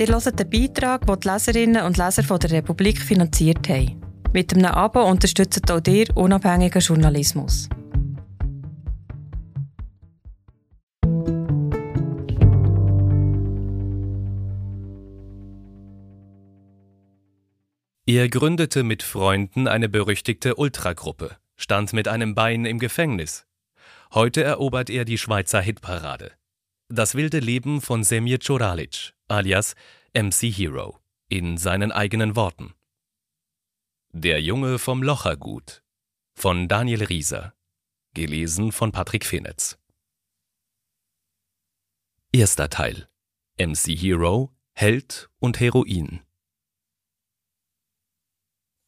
Ihr hört den Beitrag, den die Leserinnen und Leser von der Republik finanziert haben. Mit einem Abo unterstützt auch ihr unabhängigen Journalismus. Er gründete mit Freunden eine berüchtigte Ultragruppe, stand mit einem Bein im Gefängnis. Heute erobert er die Schweizer Hitparade. Das wilde Leben von Semir Coralic, alias MC Hero, in seinen eigenen Worten. Der Junge vom Lochergut von Daniel Rieser, gelesen von Patrick Fenetz. Erster Teil MC Hero, Held und Heroin.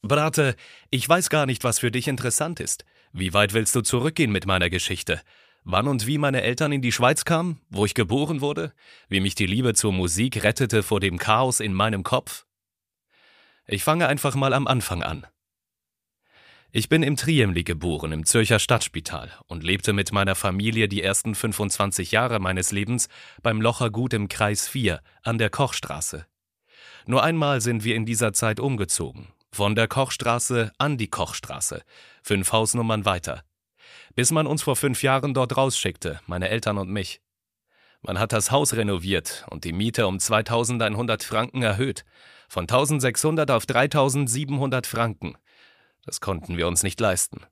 Brate, ich weiß gar nicht, was für dich interessant ist. Wie weit willst du zurückgehen mit meiner Geschichte? Wann und wie meine Eltern in die Schweiz kamen, wo ich geboren wurde, wie mich die Liebe zur Musik rettete vor dem Chaos in meinem Kopf? Ich fange einfach mal am Anfang an. Ich bin im Triemli geboren, im Zürcher Stadtspital und lebte mit meiner Familie die ersten 25 Jahre meines Lebens beim Lochergut im Kreis 4 an der Kochstraße. Nur einmal sind wir in dieser Zeit umgezogen, von der Kochstraße an die Kochstraße, fünf Hausnummern weiter. Bis man uns vor fünf Jahren dort rausschickte, meine Eltern und mich. Man hat das Haus renoviert und die Miete um 2100 Franken erhöht, von 1600 auf 3700 Franken. Das konnten wir uns nicht leisten.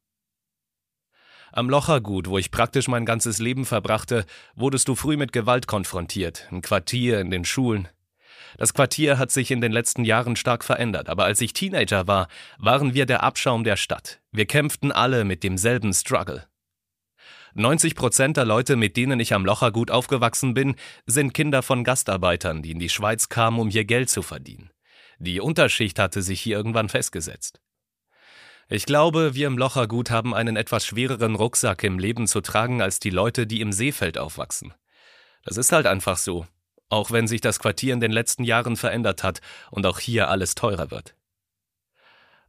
Am Lochergut, wo ich praktisch mein ganzes Leben verbrachte, wurdest du früh mit Gewalt konfrontiert, im Quartier, in den Schulen. Das Quartier hat sich in den letzten Jahren stark verändert, aber als ich Teenager war, waren wir der Abschaum der Stadt. Wir kämpften alle mit demselben Struggle. 90 Prozent der Leute, mit denen ich am Lochergut aufgewachsen bin, sind Kinder von Gastarbeitern, die in die Schweiz kamen, um hier Geld zu verdienen. Die Unterschicht hatte sich hier irgendwann festgesetzt. Ich glaube, wir im Lochergut haben einen etwas schwereren Rucksack im Leben zu tragen als die Leute, die im Seefeld aufwachsen. Das ist halt einfach so auch wenn sich das Quartier in den letzten Jahren verändert hat und auch hier alles teurer wird.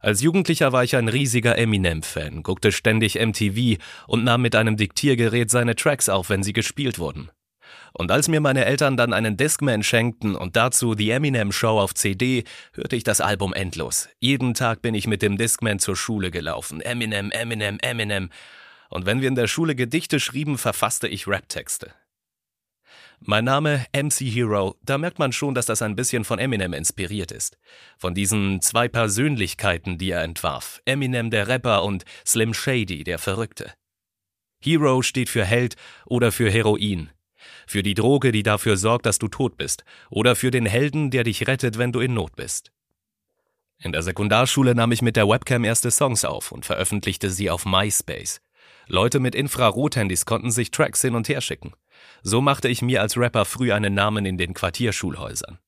Als Jugendlicher war ich ein riesiger Eminem-Fan, guckte ständig MTV und nahm mit einem Diktiergerät seine Tracks auf, wenn sie gespielt wurden. Und als mir meine Eltern dann einen Discman schenkten und dazu die Eminem Show auf CD, hörte ich das Album endlos. Jeden Tag bin ich mit dem Discman zur Schule gelaufen. Eminem, Eminem, Eminem. Und wenn wir in der Schule Gedichte schrieben, verfasste ich Raptexte. Mein Name MC Hero, da merkt man schon, dass das ein bisschen von Eminem inspiriert ist. Von diesen zwei Persönlichkeiten, die er entwarf. Eminem der Rapper und Slim Shady der Verrückte. Hero steht für Held oder für Heroin. Für die Droge, die dafür sorgt, dass du tot bist. Oder für den Helden, der dich rettet, wenn du in Not bist. In der Sekundarschule nahm ich mit der Webcam erste Songs auf und veröffentlichte sie auf MySpace. Leute mit Infrarothandys konnten sich Tracks hin und her schicken. So machte ich mir als Rapper früh einen Namen in den Quartierschulhäusern.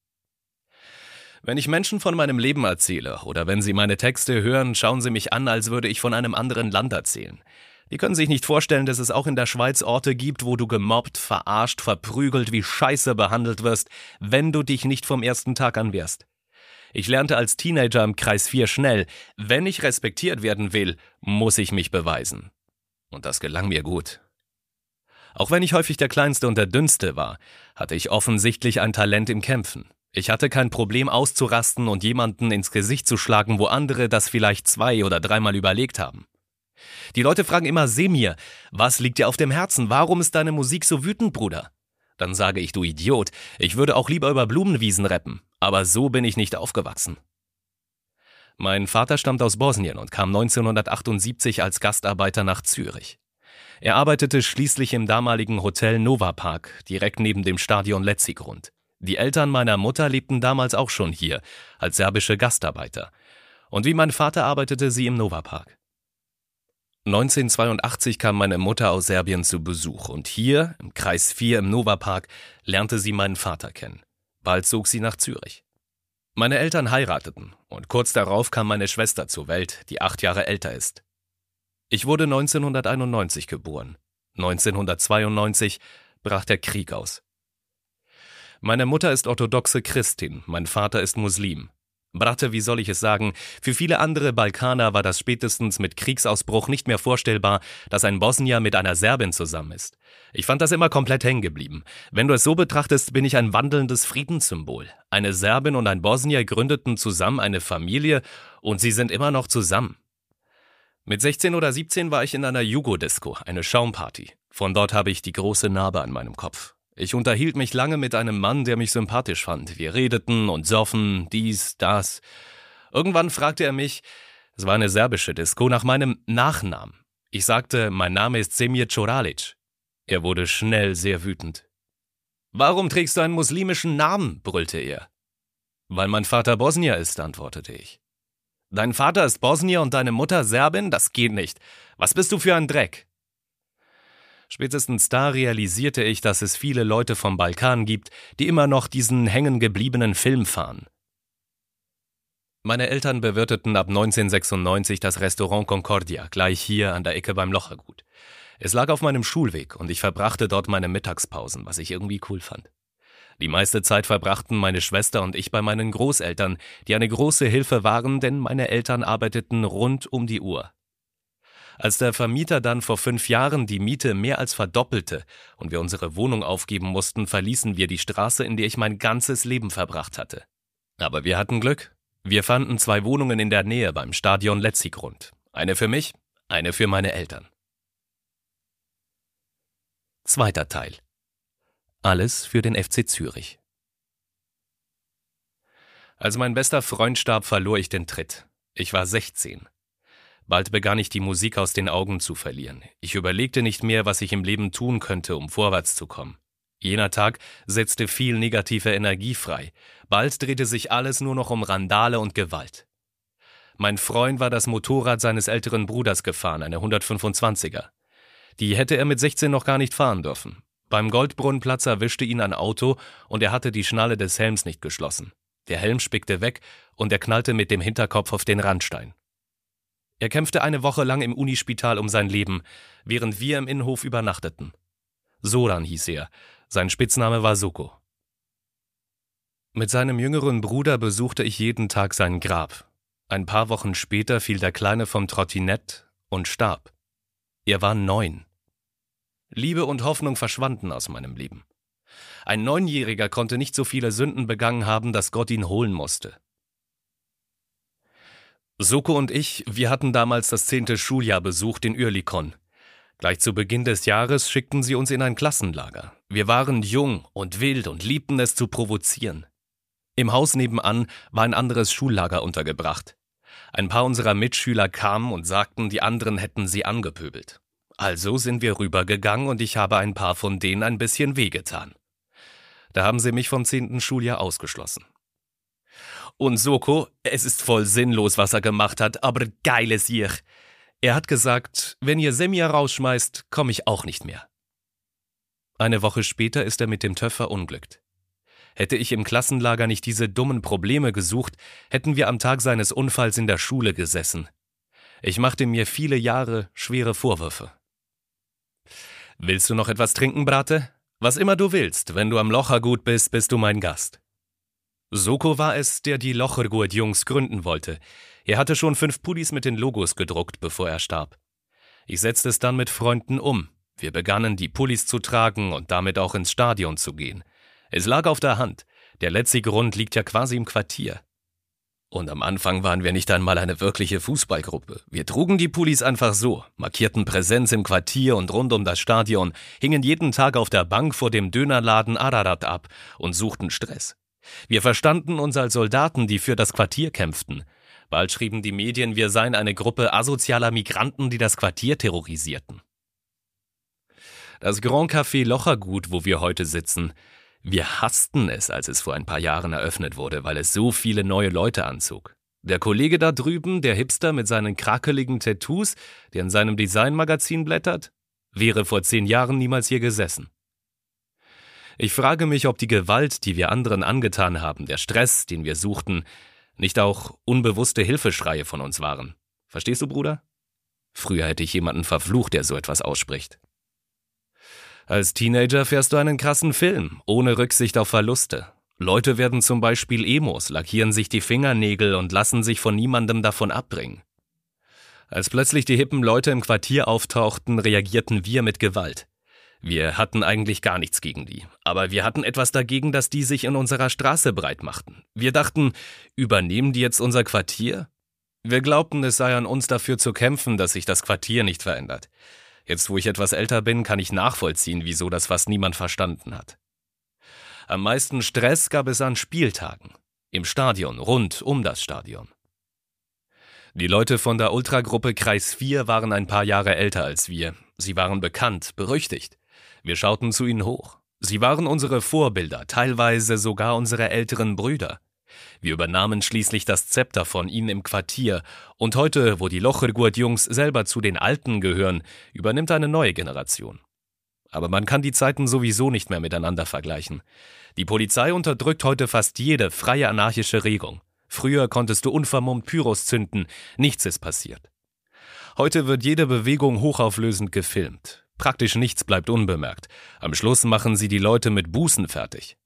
Wenn ich Menschen von meinem Leben erzähle oder wenn sie meine Texte hören, schauen sie mich an, als würde ich von einem anderen Land erzählen. Die können sich nicht vorstellen, dass es auch in der Schweiz Orte gibt, wo du gemobbt, verarscht, verprügelt, wie Scheiße behandelt wirst, wenn du dich nicht vom ersten Tag an wehrst. Ich lernte als Teenager im Kreis 4 schnell, wenn ich respektiert werden will, muss ich mich beweisen. Und das gelang mir gut. Auch wenn ich häufig der Kleinste und der Dünnste war, hatte ich offensichtlich ein Talent im Kämpfen. Ich hatte kein Problem auszurasten und jemanden ins Gesicht zu schlagen, wo andere das vielleicht zwei oder dreimal überlegt haben. Die Leute fragen immer Semir, was liegt dir auf dem Herzen? Warum ist deine Musik so wütend, Bruder? Dann sage ich, du Idiot, ich würde auch lieber über Blumenwiesen rappen, aber so bin ich nicht aufgewachsen. Mein Vater stammt aus Bosnien und kam 1978 als Gastarbeiter nach Zürich. Er arbeitete schließlich im damaligen Hotel Nova Park, direkt neben dem Stadion Letzigrund. Die Eltern meiner Mutter lebten damals auch schon hier, als serbische Gastarbeiter. Und wie mein Vater arbeitete sie im Nova Park. 1982 kam meine Mutter aus Serbien zu Besuch und hier, im Kreis 4 im Nova Park, lernte sie meinen Vater kennen. Bald zog sie nach Zürich. Meine Eltern heirateten und kurz darauf kam meine Schwester zur Welt, die acht Jahre älter ist. Ich wurde 1991 geboren. 1992 brach der Krieg aus. Meine Mutter ist orthodoxe Christin, mein Vater ist Muslim. Bratte, wie soll ich es sagen, für viele andere Balkaner war das spätestens mit Kriegsausbruch nicht mehr vorstellbar, dass ein Bosnier mit einer Serbin zusammen ist. Ich fand das immer komplett hängen geblieben. Wenn du es so betrachtest, bin ich ein wandelndes Friedenssymbol. Eine Serbin und ein Bosnier gründeten zusammen eine Familie und sie sind immer noch zusammen. Mit 16 oder 17 war ich in einer Jugo-Disco, eine Schaumparty. Von dort habe ich die große Narbe an meinem Kopf. Ich unterhielt mich lange mit einem Mann, der mich sympathisch fand. Wir redeten und soffen, dies, das. Irgendwann fragte er mich, es war eine serbische Disco, nach meinem Nachnamen. Ich sagte, mein Name ist Semir Coralic. Er wurde schnell sehr wütend. Warum trägst du einen muslimischen Namen? brüllte er. Weil mein Vater Bosnier ist, antwortete ich. Dein Vater ist Bosnier und deine Mutter Serbin? Das geht nicht. Was bist du für ein Dreck? Spätestens da realisierte ich, dass es viele Leute vom Balkan gibt, die immer noch diesen hängengebliebenen Film fahren. Meine Eltern bewirteten ab 1996 das Restaurant Concordia, gleich hier an der Ecke beim Lochergut. Es lag auf meinem Schulweg und ich verbrachte dort meine Mittagspausen, was ich irgendwie cool fand. Die meiste Zeit verbrachten meine Schwester und ich bei meinen Großeltern, die eine große Hilfe waren, denn meine Eltern arbeiteten rund um die Uhr. Als der Vermieter dann vor fünf Jahren die Miete mehr als verdoppelte und wir unsere Wohnung aufgeben mussten, verließen wir die Straße, in der ich mein ganzes Leben verbracht hatte. Aber wir hatten Glück. Wir fanden zwei Wohnungen in der Nähe beim Stadion Letzigrund. Eine für mich, eine für meine Eltern. Zweiter Teil. Alles für den FC Zürich. Als mein bester Freund starb, verlor ich den Tritt. Ich war 16. Bald begann ich die Musik aus den Augen zu verlieren. Ich überlegte nicht mehr, was ich im Leben tun könnte, um vorwärts zu kommen. Jener Tag setzte viel negative Energie frei. Bald drehte sich alles nur noch um Randale und Gewalt. Mein Freund war das Motorrad seines älteren Bruders gefahren, eine 125er. Die hätte er mit 16 noch gar nicht fahren dürfen. Beim Goldbrunnenplatz erwischte ihn ein Auto und er hatte die Schnalle des Helms nicht geschlossen. Der Helm spickte weg und er knallte mit dem Hinterkopf auf den Randstein. Er kämpfte eine Woche lang im Unispital um sein Leben, während wir im Innenhof übernachteten. Soran hieß er, sein Spitzname war Soko. Mit seinem jüngeren Bruder besuchte ich jeden Tag sein Grab. Ein paar Wochen später fiel der Kleine vom Trottinett und starb. Er war neun. Liebe und Hoffnung verschwanden aus meinem Leben. Ein Neunjähriger konnte nicht so viele Sünden begangen haben, dass Gott ihn holen musste. Soko und ich, wir hatten damals das zehnte Schuljahr besucht in Ürlikon. Gleich zu Beginn des Jahres schickten sie uns in ein Klassenlager. Wir waren jung und wild und liebten es zu provozieren. Im Haus nebenan war ein anderes Schullager untergebracht. Ein paar unserer Mitschüler kamen und sagten, die anderen hätten sie angepöbelt. Also sind wir rübergegangen und ich habe ein paar von denen ein bisschen wehgetan. Da haben sie mich vom zehnten Schuljahr ausgeschlossen. Und Soko, es ist voll sinnlos, was er gemacht hat, aber geiles Jier. Er hat gesagt, wenn ihr Semia rausschmeißt, komme ich auch nicht mehr. Eine Woche später ist er mit dem Töpfer unglückt. Hätte ich im Klassenlager nicht diese dummen Probleme gesucht, hätten wir am Tag seines Unfalls in der Schule gesessen. Ich machte mir viele Jahre schwere Vorwürfe. Willst du noch etwas trinken, Brate? Was immer du willst, wenn du am Lochergut bist, bist du mein Gast. Soko war es, der die Lochergurt-Jungs gründen wollte. Er hatte schon fünf Pullis mit den Logos gedruckt, bevor er starb. Ich setzte es dann mit Freunden um. Wir begannen, die Pullis zu tragen und damit auch ins Stadion zu gehen. Es lag auf der Hand. Der letzte Grund liegt ja quasi im Quartier. Und am Anfang waren wir nicht einmal eine wirkliche Fußballgruppe. Wir trugen die Pullis einfach so, markierten Präsenz im Quartier und rund um das Stadion, hingen jeden Tag auf der Bank vor dem Dönerladen Ararat ab und suchten Stress. Wir verstanden uns als Soldaten, die für das Quartier kämpften. Bald schrieben die Medien, wir seien eine Gruppe asozialer Migranten, die das Quartier terrorisierten. Das Grand Café Lochergut, wo wir heute sitzen, wir hassten es, als es vor ein paar Jahren eröffnet wurde, weil es so viele neue Leute anzog. Der Kollege da drüben, der Hipster mit seinen krakeligen Tattoos, der in seinem Designmagazin blättert, wäre vor zehn Jahren niemals hier gesessen. Ich frage mich, ob die Gewalt, die wir anderen angetan haben, der Stress, den wir suchten, nicht auch unbewusste Hilfeschreie von uns waren. Verstehst du, Bruder? Früher hätte ich jemanden verflucht, der so etwas ausspricht. Als Teenager fährst du einen krassen Film, ohne Rücksicht auf Verluste. Leute werden zum Beispiel Emos, lackieren sich die Fingernägel und lassen sich von niemandem davon abbringen. Als plötzlich die hippen Leute im Quartier auftauchten, reagierten wir mit Gewalt. Wir hatten eigentlich gar nichts gegen die, aber wir hatten etwas dagegen, dass die sich in unserer Straße breit machten. Wir dachten, übernehmen die jetzt unser Quartier? Wir glaubten, es sei an uns dafür zu kämpfen, dass sich das Quartier nicht verändert. Jetzt, wo ich etwas älter bin, kann ich nachvollziehen, wieso das fast niemand verstanden hat. Am meisten Stress gab es an Spieltagen. Im Stadion, rund um das Stadion. Die Leute von der Ultragruppe Kreis 4 waren ein paar Jahre älter als wir. Sie waren bekannt, berüchtigt. Wir schauten zu ihnen hoch. Sie waren unsere Vorbilder, teilweise sogar unsere älteren Brüder. Wir übernahmen schließlich das Zepter von ihnen im Quartier, und heute, wo die Lochergurt-Jungs selber zu den Alten gehören, übernimmt eine neue Generation. Aber man kann die Zeiten sowieso nicht mehr miteinander vergleichen. Die Polizei unterdrückt heute fast jede freie anarchische Regung. Früher konntest du unvermummt Pyros zünden, nichts ist passiert. Heute wird jede Bewegung hochauflösend gefilmt. Praktisch nichts bleibt unbemerkt. Am Schluss machen sie die Leute mit Bußen fertig.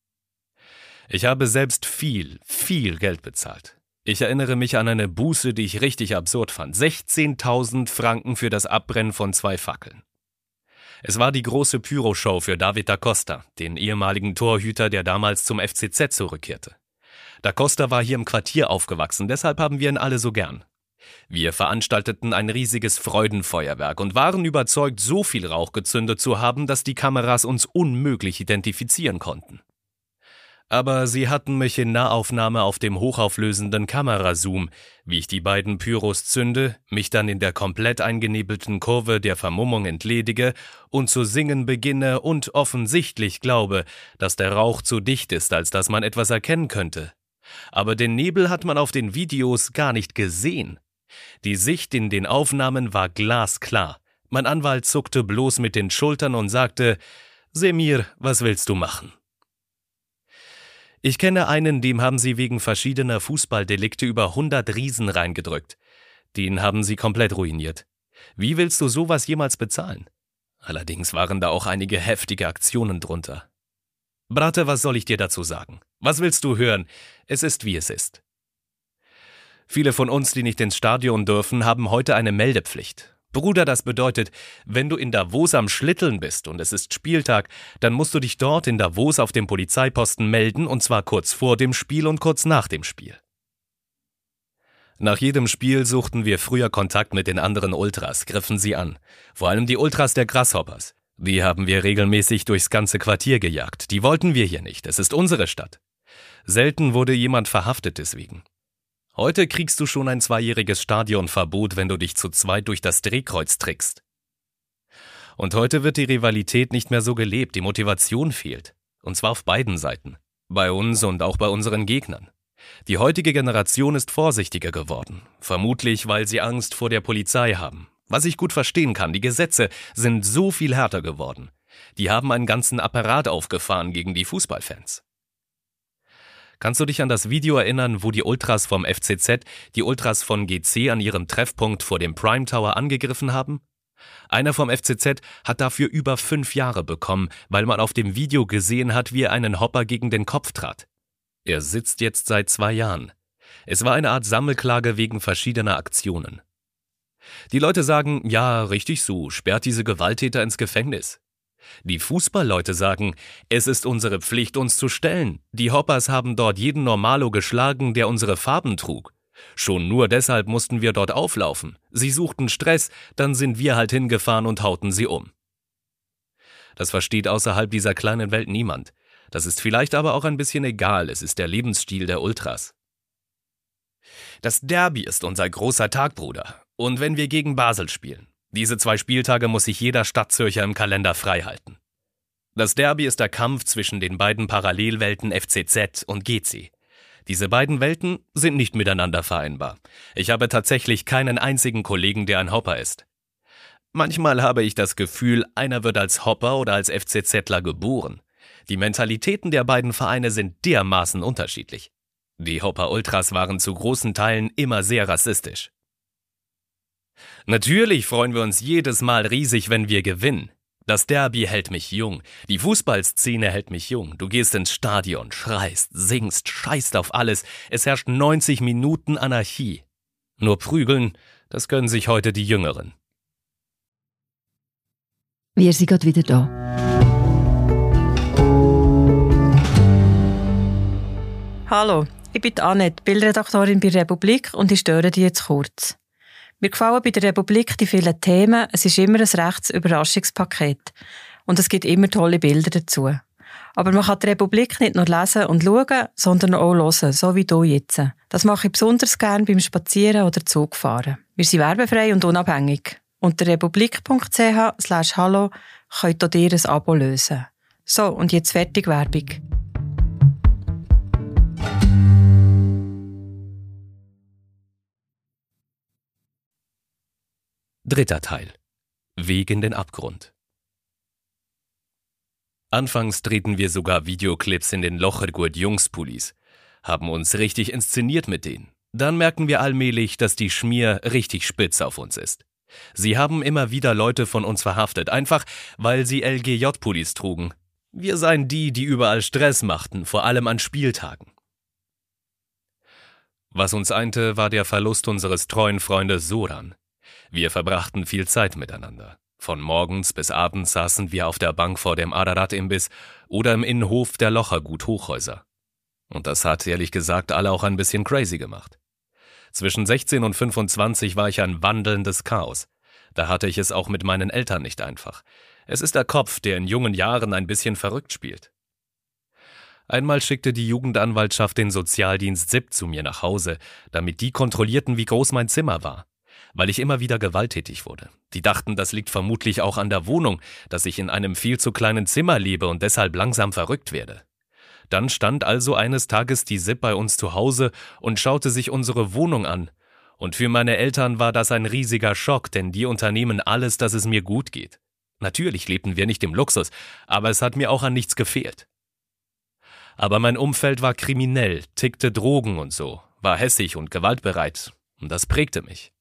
Ich habe selbst viel, viel Geld bezahlt. Ich erinnere mich an eine Buße, die ich richtig absurd fand. 16.000 Franken für das Abbrennen von zwei Fackeln. Es war die große Pyroshow für David da Costa, den ehemaligen Torhüter, der damals zum FCZ zurückkehrte. Da Costa war hier im Quartier aufgewachsen, deshalb haben wir ihn alle so gern. Wir veranstalteten ein riesiges Freudenfeuerwerk und waren überzeugt, so viel Rauch gezündet zu haben, dass die Kameras uns unmöglich identifizieren konnten. Aber sie hatten mich in Nahaufnahme auf dem hochauflösenden Kamerazoom, wie ich die beiden Pyros zünde, mich dann in der komplett eingenebelten Kurve der Vermummung entledige und zu singen beginne und offensichtlich glaube, dass der Rauch zu dicht ist, als dass man etwas erkennen könnte. Aber den Nebel hat man auf den Videos gar nicht gesehen. Die Sicht in den Aufnahmen war glasklar. Mein Anwalt zuckte bloß mit den Schultern und sagte, Semir, was willst du machen? Ich kenne einen, dem haben sie wegen verschiedener Fußballdelikte über 100 Riesen reingedrückt. Den haben sie komplett ruiniert. Wie willst du sowas jemals bezahlen? Allerdings waren da auch einige heftige Aktionen drunter. Brate, was soll ich dir dazu sagen? Was willst du hören? Es ist wie es ist. Viele von uns, die nicht ins Stadion dürfen, haben heute eine Meldepflicht. Bruder, das bedeutet, wenn du in Davos am Schlitteln bist und es ist Spieltag, dann musst du dich dort in Davos auf dem Polizeiposten melden, und zwar kurz vor dem Spiel und kurz nach dem Spiel. Nach jedem Spiel suchten wir früher Kontakt mit den anderen Ultras, griffen sie an. Vor allem die Ultras der Grasshoppers. Die haben wir regelmäßig durchs ganze Quartier gejagt. Die wollten wir hier nicht. Es ist unsere Stadt. Selten wurde jemand verhaftet deswegen. Heute kriegst du schon ein zweijähriges Stadionverbot, wenn du dich zu zweit durch das Drehkreuz trickst. Und heute wird die Rivalität nicht mehr so gelebt, die Motivation fehlt. Und zwar auf beiden Seiten. Bei uns und auch bei unseren Gegnern. Die heutige Generation ist vorsichtiger geworden. Vermutlich, weil sie Angst vor der Polizei haben. Was ich gut verstehen kann, die Gesetze sind so viel härter geworden. Die haben einen ganzen Apparat aufgefahren gegen die Fußballfans. Kannst du dich an das Video erinnern, wo die Ultras vom FCZ die Ultras von GC an ihrem Treffpunkt vor dem Prime Tower angegriffen haben? Einer vom FCZ hat dafür über fünf Jahre bekommen, weil man auf dem Video gesehen hat, wie er einen Hopper gegen den Kopf trat. Er sitzt jetzt seit zwei Jahren. Es war eine Art Sammelklage wegen verschiedener Aktionen. Die Leute sagen, ja, richtig so, sperrt diese Gewalttäter ins Gefängnis. Die Fußballleute sagen, es ist unsere Pflicht, uns zu stellen. Die Hoppers haben dort jeden Normalo geschlagen, der unsere Farben trug. Schon nur deshalb mussten wir dort auflaufen. Sie suchten Stress, dann sind wir halt hingefahren und hauten sie um. Das versteht außerhalb dieser kleinen Welt niemand. Das ist vielleicht aber auch ein bisschen egal, es ist der Lebensstil der Ultras. Das Derby ist unser großer Tag, Bruder. Und wenn wir gegen Basel spielen, diese zwei Spieltage muss sich jeder Stadtzürcher im Kalender freihalten. Das Derby ist der Kampf zwischen den beiden Parallelwelten FCZ und GC. Diese beiden Welten sind nicht miteinander vereinbar. Ich habe tatsächlich keinen einzigen Kollegen, der ein Hopper ist. Manchmal habe ich das Gefühl, einer wird als Hopper oder als FCZler geboren. Die Mentalitäten der beiden Vereine sind dermaßen unterschiedlich. Die Hopper Ultras waren zu großen Teilen immer sehr rassistisch. Natürlich freuen wir uns jedes Mal riesig, wenn wir gewinnen. Das Derby hält mich jung, die Fußballszene hält mich jung. Du gehst ins Stadion, schreist, singst, scheißt auf alles. Es herrscht 90 Minuten Anarchie. Nur prügeln, das können sich heute die Jüngeren. Wir sind gerade wieder da. Hallo, ich bin Annette, Bildredaktorin bei Republik und ich störe dich jetzt kurz. Mir gefallen bei der Republik die vielen Themen. Es ist immer ein rechtes Überraschungspaket. Und es gibt immer tolle Bilder dazu. Aber man kann die Republik nicht nur lesen und schauen, sondern auch hören, so wie du jetzt. Das mache ich besonders gern beim Spazieren oder Zugfahren. Wir sind werbefrei und unabhängig. Unter republik.ch slash hallo könnt ihr ein Abo lösen. So, und jetzt fertig Werbung. Dritter Teil. Weg in den Abgrund. Anfangs drehten wir sogar Videoclips in den Lochergurt Jungspullis, haben uns richtig inszeniert mit denen. Dann merken wir allmählich, dass die Schmier richtig spitz auf uns ist. Sie haben immer wieder Leute von uns verhaftet, einfach weil sie LGJ-Pullis trugen. Wir seien die, die überall Stress machten, vor allem an Spieltagen. Was uns einte, war der Verlust unseres treuen Freundes Soran. Wir verbrachten viel Zeit miteinander. Von morgens bis abends saßen wir auf der Bank vor dem Ararat-Imbiss oder im Innenhof der Lochergut Hochhäuser. Und das hat ehrlich gesagt alle auch ein bisschen crazy gemacht. Zwischen 16 und 25 war ich ein wandelndes Chaos. Da hatte ich es auch mit meinen Eltern nicht einfach. Es ist der Kopf, der in jungen Jahren ein bisschen verrückt spielt. Einmal schickte die Jugendanwaltschaft den Sozialdienst SIP zu mir nach Hause, damit die kontrollierten, wie groß mein Zimmer war weil ich immer wieder gewalttätig wurde. Die dachten, das liegt vermutlich auch an der Wohnung, dass ich in einem viel zu kleinen Zimmer lebe und deshalb langsam verrückt werde. Dann stand also eines Tages die SIP bei uns zu Hause und schaute sich unsere Wohnung an. Und für meine Eltern war das ein riesiger Schock, denn die unternehmen alles, dass es mir gut geht. Natürlich lebten wir nicht im Luxus, aber es hat mir auch an nichts gefehlt. Aber mein Umfeld war kriminell, tickte Drogen und so, war hässig und gewaltbereit, und das prägte mich.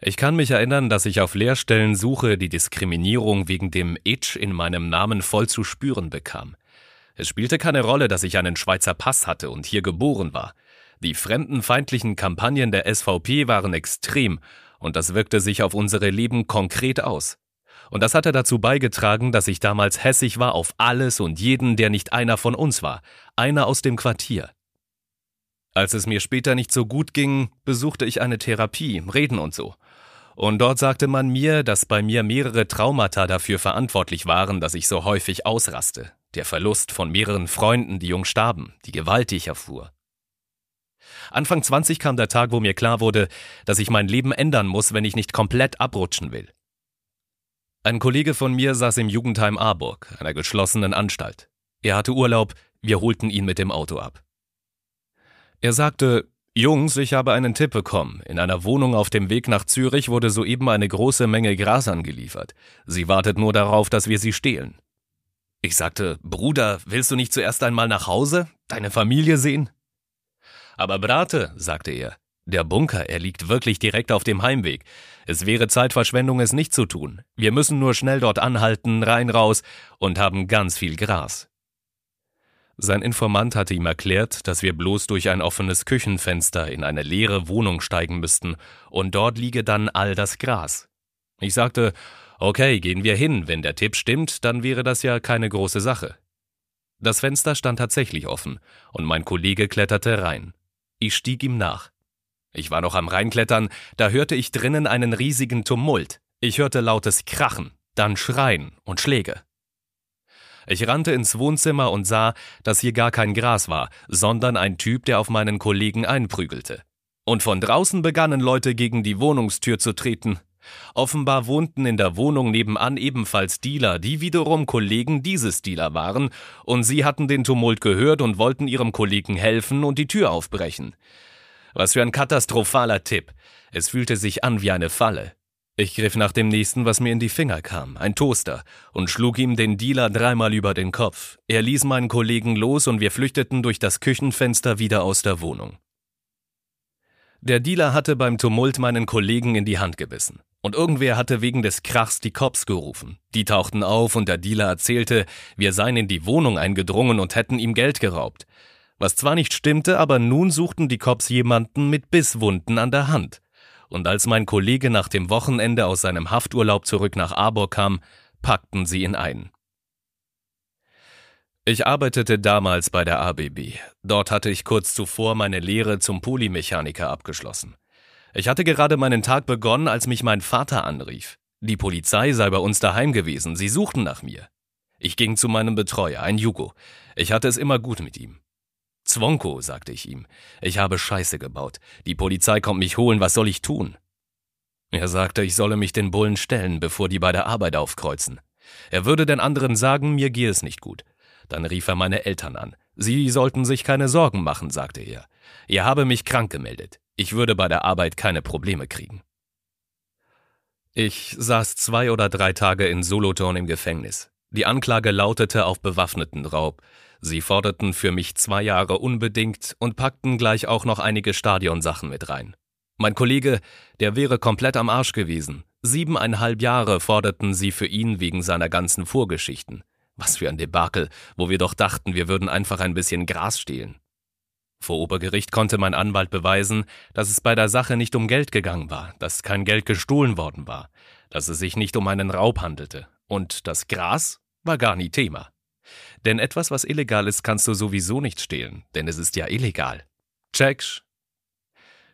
Ich kann mich erinnern, dass ich auf Lehrstellen suche, die Diskriminierung wegen dem Itch in meinem Namen voll zu spüren bekam. Es spielte keine Rolle, dass ich einen Schweizer Pass hatte und hier geboren war. Die fremdenfeindlichen Kampagnen der SVP waren extrem und das wirkte sich auf unsere Leben konkret aus. Und das hatte dazu beigetragen, dass ich damals hässig war auf alles und jeden, der nicht einer von uns war, einer aus dem Quartier. Als es mir später nicht so gut ging, besuchte ich eine Therapie, Reden und so. Und dort sagte man mir, dass bei mir mehrere Traumata dafür verantwortlich waren, dass ich so häufig ausraste. Der Verlust von mehreren Freunden, die jung starben, die Gewalt, die ich erfuhr. Anfang 20 kam der Tag, wo mir klar wurde, dass ich mein Leben ändern muss, wenn ich nicht komplett abrutschen will. Ein Kollege von mir saß im Jugendheim Aarburg, einer geschlossenen Anstalt. Er hatte Urlaub, wir holten ihn mit dem Auto ab. Er sagte, Jungs, ich habe einen Tipp bekommen. In einer Wohnung auf dem Weg nach Zürich wurde soeben eine große Menge Gras angeliefert. Sie wartet nur darauf, dass wir sie stehlen. Ich sagte, Bruder, willst du nicht zuerst einmal nach Hause? Deine Familie sehen? Aber Brate, sagte er, der Bunker, er liegt wirklich direkt auf dem Heimweg. Es wäre Zeitverschwendung, es nicht zu tun. Wir müssen nur schnell dort anhalten, rein raus und haben ganz viel Gras. Sein Informant hatte ihm erklärt, dass wir bloß durch ein offenes Küchenfenster in eine leere Wohnung steigen müssten, und dort liege dann all das Gras. Ich sagte, okay, gehen wir hin, wenn der Tipp stimmt, dann wäre das ja keine große Sache. Das Fenster stand tatsächlich offen, und mein Kollege kletterte rein. Ich stieg ihm nach. Ich war noch am Reinklettern, da hörte ich drinnen einen riesigen Tumult. Ich hörte lautes Krachen, dann Schreien und Schläge. Ich rannte ins Wohnzimmer und sah, dass hier gar kein Gras war, sondern ein Typ, der auf meinen Kollegen einprügelte. Und von draußen begannen Leute gegen die Wohnungstür zu treten. Offenbar wohnten in der Wohnung nebenan ebenfalls Dealer, die wiederum Kollegen dieses Dealer waren, und sie hatten den Tumult gehört und wollten ihrem Kollegen helfen und die Tür aufbrechen. Was für ein katastrophaler Tipp. Es fühlte sich an wie eine Falle. Ich griff nach dem nächsten, was mir in die Finger kam, ein Toaster, und schlug ihm den Dealer dreimal über den Kopf. Er ließ meinen Kollegen los und wir flüchteten durch das Küchenfenster wieder aus der Wohnung. Der Dealer hatte beim Tumult meinen Kollegen in die Hand gebissen. Und irgendwer hatte wegen des Krachs die Cops gerufen. Die tauchten auf und der Dealer erzählte, wir seien in die Wohnung eingedrungen und hätten ihm Geld geraubt. Was zwar nicht stimmte, aber nun suchten die Cops jemanden mit Bisswunden an der Hand. Und als mein Kollege nach dem Wochenende aus seinem Hafturlaub zurück nach Arbor kam, packten sie ihn ein. Ich arbeitete damals bei der ABB. Dort hatte ich kurz zuvor meine Lehre zum Polymechaniker abgeschlossen. Ich hatte gerade meinen Tag begonnen, als mich mein Vater anrief. Die Polizei sei bei uns daheim gewesen, sie suchten nach mir. Ich ging zu meinem Betreuer, ein Jugo. Ich hatte es immer gut mit ihm. Zwonko, sagte ich ihm, ich habe Scheiße gebaut. Die Polizei kommt mich holen, was soll ich tun? Er sagte, ich solle mich den Bullen stellen, bevor die bei der Arbeit aufkreuzen. Er würde den anderen sagen, mir gehe es nicht gut. Dann rief er meine Eltern an. Sie sollten sich keine Sorgen machen, sagte er. Er habe mich krank gemeldet. Ich würde bei der Arbeit keine Probleme kriegen. Ich saß zwei oder drei Tage in Solothurn im Gefängnis. Die Anklage lautete auf bewaffneten Raub. Sie forderten für mich zwei Jahre unbedingt und packten gleich auch noch einige Stadionsachen mit rein. Mein Kollege, der wäre komplett am Arsch gewesen. Siebeneinhalb Jahre forderten sie für ihn wegen seiner ganzen Vorgeschichten. Was für ein Debakel, wo wir doch dachten, wir würden einfach ein bisschen Gras stehlen. Vor Obergericht konnte mein Anwalt beweisen, dass es bei der Sache nicht um Geld gegangen war, dass kein Geld gestohlen worden war, dass es sich nicht um einen Raub handelte. Und das Gras war gar nie Thema. Denn etwas, was illegal ist, kannst du sowieso nicht stehlen, denn es ist ja illegal. Checksch.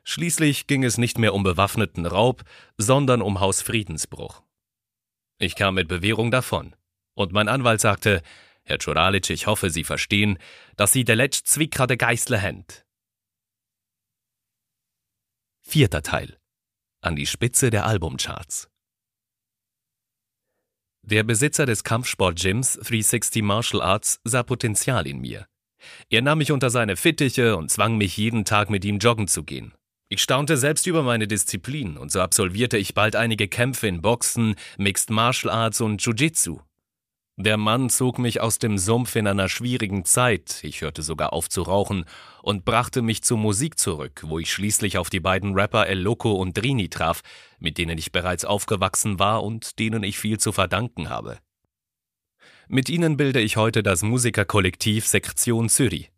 Schließlich ging es nicht mehr um bewaffneten Raub, sondern um Hausfriedensbruch. Ich kam mit Bewährung davon. Und mein Anwalt sagte, Herr Czoralic, ich hoffe, Sie verstehen, dass Sie der letzte Zwicker der hängt. Vierter Teil. An die Spitze der Albumcharts. Der Besitzer des Kampfsport-Gyms 360 Martial Arts sah Potenzial in mir. Er nahm mich unter seine Fittiche und zwang mich jeden Tag mit ihm joggen zu gehen. Ich staunte selbst über meine Disziplin und so absolvierte ich bald einige Kämpfe in Boxen, Mixed Martial Arts und Jiu-Jitsu. Der Mann zog mich aus dem Sumpf in einer schwierigen Zeit, ich hörte sogar auf zu rauchen, und brachte mich zur Musik zurück, wo ich schließlich auf die beiden Rapper El Loco und Drini traf, mit denen ich bereits aufgewachsen war und denen ich viel zu verdanken habe. Mit ihnen bilde ich heute das Musikerkollektiv Sektion Zürich.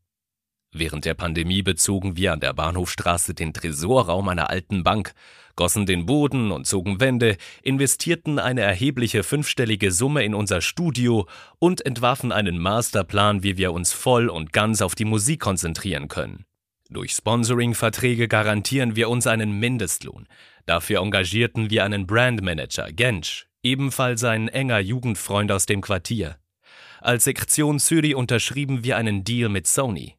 Während der Pandemie bezogen wir an der Bahnhofstraße den Tresorraum einer alten Bank, gossen den Boden und zogen Wände, investierten eine erhebliche fünfstellige Summe in unser Studio und entwarfen einen Masterplan, wie wir uns voll und ganz auf die Musik konzentrieren können. Durch Sponsoring-Verträge garantieren wir uns einen Mindestlohn. Dafür engagierten wir einen Brandmanager, Gensch, ebenfalls ein enger Jugendfreund aus dem Quartier. Als Sektion Zürich unterschrieben wir einen Deal mit Sony.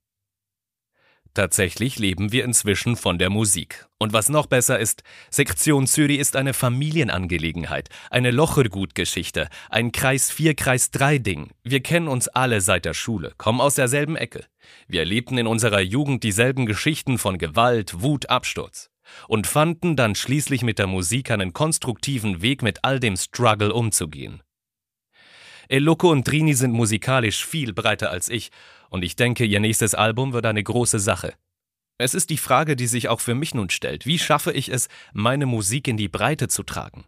Tatsächlich leben wir inzwischen von der Musik. Und was noch besser ist, Sektion Zürich ist eine Familienangelegenheit, eine Lochergut-Geschichte, ein Kreis 4, Kreis 3 Ding. Wir kennen uns alle seit der Schule, kommen aus derselben Ecke. Wir erlebten in unserer Jugend dieselben Geschichten von Gewalt, Wut, Absturz. Und fanden dann schließlich mit der Musik einen konstruktiven Weg mit all dem Struggle umzugehen. El Loco und Trini sind musikalisch viel breiter als ich und ich denke, ihr nächstes Album wird eine große Sache. Es ist die Frage, die sich auch für mich nun stellt. Wie schaffe ich es, meine Musik in die Breite zu tragen?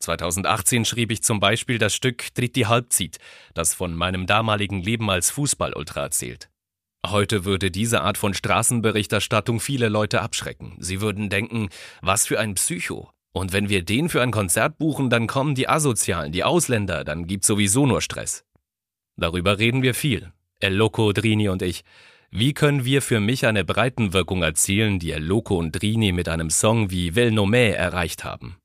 2018 schrieb ich zum Beispiel das Stück Tritt die Halbzieht, das von meinem damaligen Leben als Fußballultra erzählt. Heute würde diese Art von Straßenberichterstattung viele Leute abschrecken. Sie würden denken, was für ein Psycho. Und wenn wir den für ein Konzert buchen, dann kommen die Asozialen, die Ausländer, dann gibt's sowieso nur Stress. Darüber reden wir viel. El Loco, Drini und ich. Wie können wir für mich eine Breitenwirkung erzielen, die El Loco und Drini mit einem Song wie Vel Nomé erreicht haben?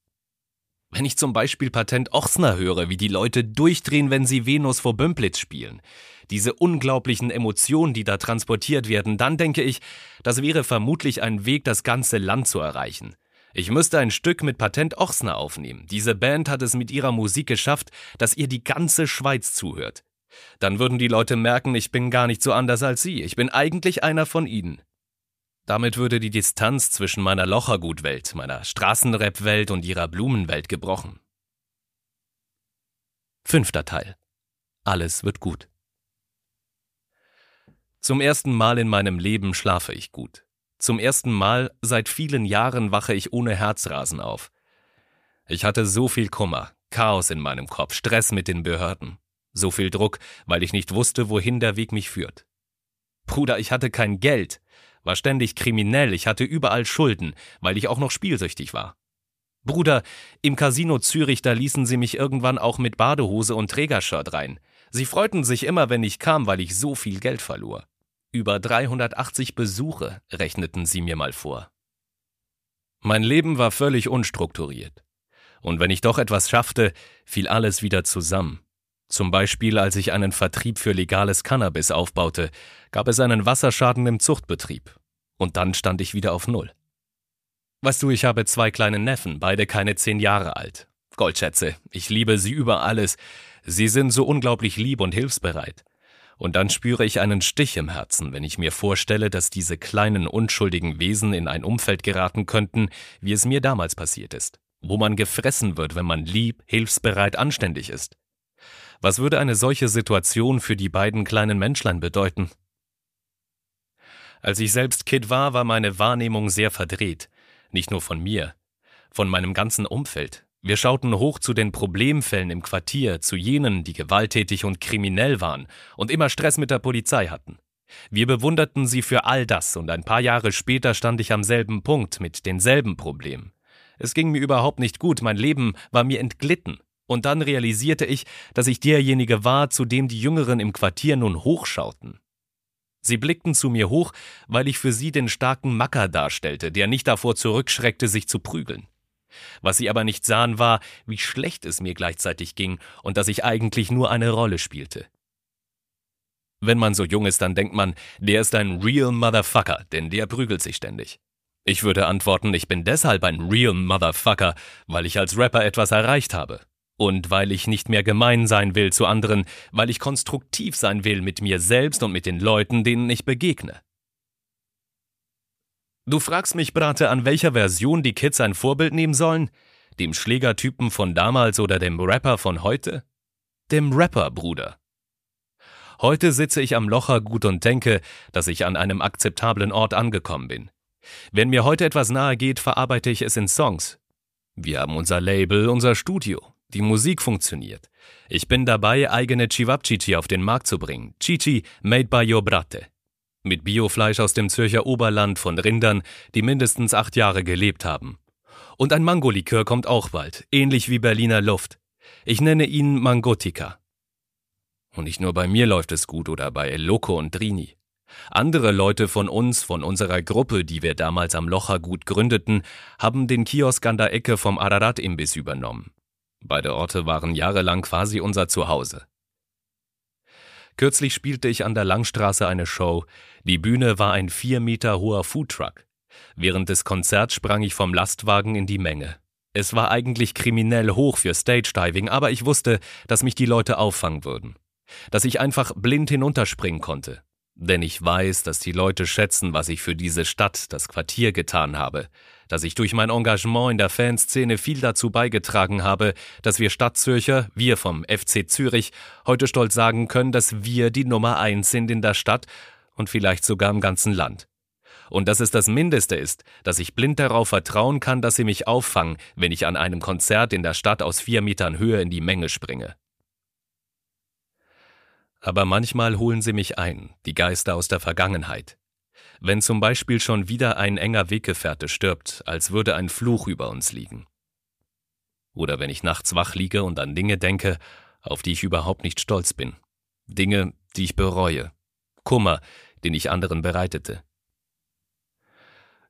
Wenn ich zum Beispiel Patent Ochsner höre, wie die Leute durchdrehen, wenn sie Venus vor Bömplitz spielen, diese unglaublichen Emotionen, die da transportiert werden, dann denke ich, das wäre vermutlich ein Weg, das ganze Land zu erreichen. Ich müsste ein Stück mit Patent Ochsner aufnehmen. Diese Band hat es mit ihrer Musik geschafft, dass ihr die ganze Schweiz zuhört. Dann würden die Leute merken, ich bin gar nicht so anders als sie, ich bin eigentlich einer von ihnen. Damit würde die Distanz zwischen meiner Lochergutwelt, meiner Straßenrap-Welt und ihrer Blumenwelt gebrochen. Fünfter Teil. Alles wird gut. Zum ersten Mal in meinem Leben schlafe ich gut. Zum ersten Mal seit vielen Jahren wache ich ohne Herzrasen auf. Ich hatte so viel Kummer, Chaos in meinem Kopf, Stress mit den Behörden. So viel Druck, weil ich nicht wusste, wohin der Weg mich führt. Bruder, ich hatte kein Geld, war ständig kriminell, ich hatte überall Schulden, weil ich auch noch spielsüchtig war. Bruder, im Casino Zürich, da ließen sie mich irgendwann auch mit Badehose und Trägershirt rein. Sie freuten sich immer, wenn ich kam, weil ich so viel Geld verlor. Über 380 Besuche rechneten sie mir mal vor. Mein Leben war völlig unstrukturiert. Und wenn ich doch etwas schaffte, fiel alles wieder zusammen. Zum Beispiel, als ich einen Vertrieb für legales Cannabis aufbaute, gab es einen Wasserschaden im Zuchtbetrieb. Und dann stand ich wieder auf Null. Weißt du, ich habe zwei kleine Neffen, beide keine zehn Jahre alt. Goldschätze, ich liebe sie über alles. Sie sind so unglaublich lieb und hilfsbereit. Und dann spüre ich einen Stich im Herzen, wenn ich mir vorstelle, dass diese kleinen unschuldigen Wesen in ein Umfeld geraten könnten, wie es mir damals passiert ist, wo man gefressen wird, wenn man lieb, hilfsbereit, anständig ist. Was würde eine solche Situation für die beiden kleinen Menschlein bedeuten? Als ich selbst Kid war, war meine Wahrnehmung sehr verdreht, nicht nur von mir, von meinem ganzen Umfeld. Wir schauten hoch zu den Problemfällen im Quartier, zu jenen, die gewalttätig und kriminell waren und immer Stress mit der Polizei hatten. Wir bewunderten sie für all das, und ein paar Jahre später stand ich am selben Punkt mit denselben Problemen. Es ging mir überhaupt nicht gut, mein Leben war mir entglitten. Und dann realisierte ich, dass ich derjenige war, zu dem die Jüngeren im Quartier nun hochschauten. Sie blickten zu mir hoch, weil ich für sie den starken Macker darstellte, der nicht davor zurückschreckte, sich zu prügeln. Was sie aber nicht sahen, war, wie schlecht es mir gleichzeitig ging und dass ich eigentlich nur eine Rolle spielte. Wenn man so jung ist, dann denkt man, der ist ein real Motherfucker, denn der prügelt sich ständig. Ich würde antworten, ich bin deshalb ein real Motherfucker, weil ich als Rapper etwas erreicht habe. Und weil ich nicht mehr gemein sein will zu anderen, weil ich konstruktiv sein will mit mir selbst und mit den Leuten, denen ich begegne. Du fragst mich, Brate, an welcher Version die Kids ein Vorbild nehmen sollen? Dem Schlägertypen von damals oder dem Rapper von heute? Dem Rapper, Bruder. Heute sitze ich am Lochergut und denke, dass ich an einem akzeptablen Ort angekommen bin. Wenn mir heute etwas nahe geht, verarbeite ich es in Songs. Wir haben unser Label, unser Studio. Die Musik funktioniert. Ich bin dabei, eigene Chivapchichi auf den Markt zu bringen. Chichi made by your brate. Mit Biofleisch aus dem Zürcher Oberland von Rindern, die mindestens acht Jahre gelebt haben. Und ein Mangolikör kommt auch bald, ähnlich wie Berliner Luft. Ich nenne ihn Mangotika. Und nicht nur bei mir läuft es gut oder bei El Loco und Drini. Andere Leute von uns, von unserer Gruppe, die wir damals am Lochergut gründeten, haben den Kiosk an der Ecke vom Ararat-Imbiss übernommen. Beide Orte waren jahrelang quasi unser Zuhause. Kürzlich spielte ich an der Langstraße eine Show. Die Bühne war ein vier Meter hoher Foodtruck. Während des Konzerts sprang ich vom Lastwagen in die Menge. Es war eigentlich kriminell hoch für Stage-Diving, aber ich wusste, dass mich die Leute auffangen würden. Dass ich einfach blind hinunterspringen konnte. Denn ich weiß, dass die Leute schätzen, was ich für diese Stadt, das Quartier getan habe, dass ich durch mein Engagement in der Fanszene viel dazu beigetragen habe, dass wir Stadtzürcher, wir vom FC Zürich, heute stolz sagen können, dass wir die Nummer eins sind in der Stadt und vielleicht sogar im ganzen Land. Und dass es das Mindeste ist, dass ich blind darauf vertrauen kann, dass sie mich auffangen, wenn ich an einem Konzert in der Stadt aus vier Metern Höhe in die Menge springe. Aber manchmal holen sie mich ein, die Geister aus der Vergangenheit. Wenn zum Beispiel schon wieder ein enger Weggefährte stirbt, als würde ein Fluch über uns liegen. Oder wenn ich nachts wach liege und an Dinge denke, auf die ich überhaupt nicht stolz bin. Dinge, die ich bereue. Kummer, den ich anderen bereitete.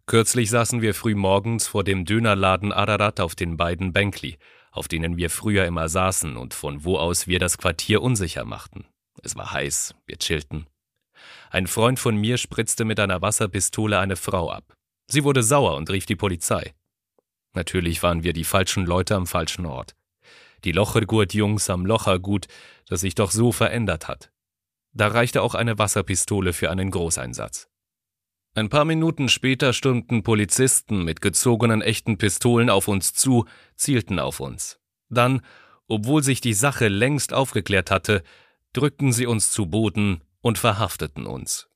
Kürzlich saßen wir früh morgens vor dem Dönerladen Ararat auf den beiden Bänkli, auf denen wir früher immer saßen und von wo aus wir das Quartier unsicher machten. Es war heiß, wir chillten. Ein Freund von mir spritzte mit einer Wasserpistole eine Frau ab. Sie wurde sauer und rief die Polizei. Natürlich waren wir die falschen Leute am falschen Ort. Die Lochergurt-Jungs am Lochergut, das sich doch so verändert hat. Da reichte auch eine Wasserpistole für einen Großeinsatz. Ein paar Minuten später stürmten Polizisten mit gezogenen echten Pistolen auf uns zu, zielten auf uns. Dann, obwohl sich die Sache längst aufgeklärt hatte, drückten sie uns zu Boden und verhafteten uns.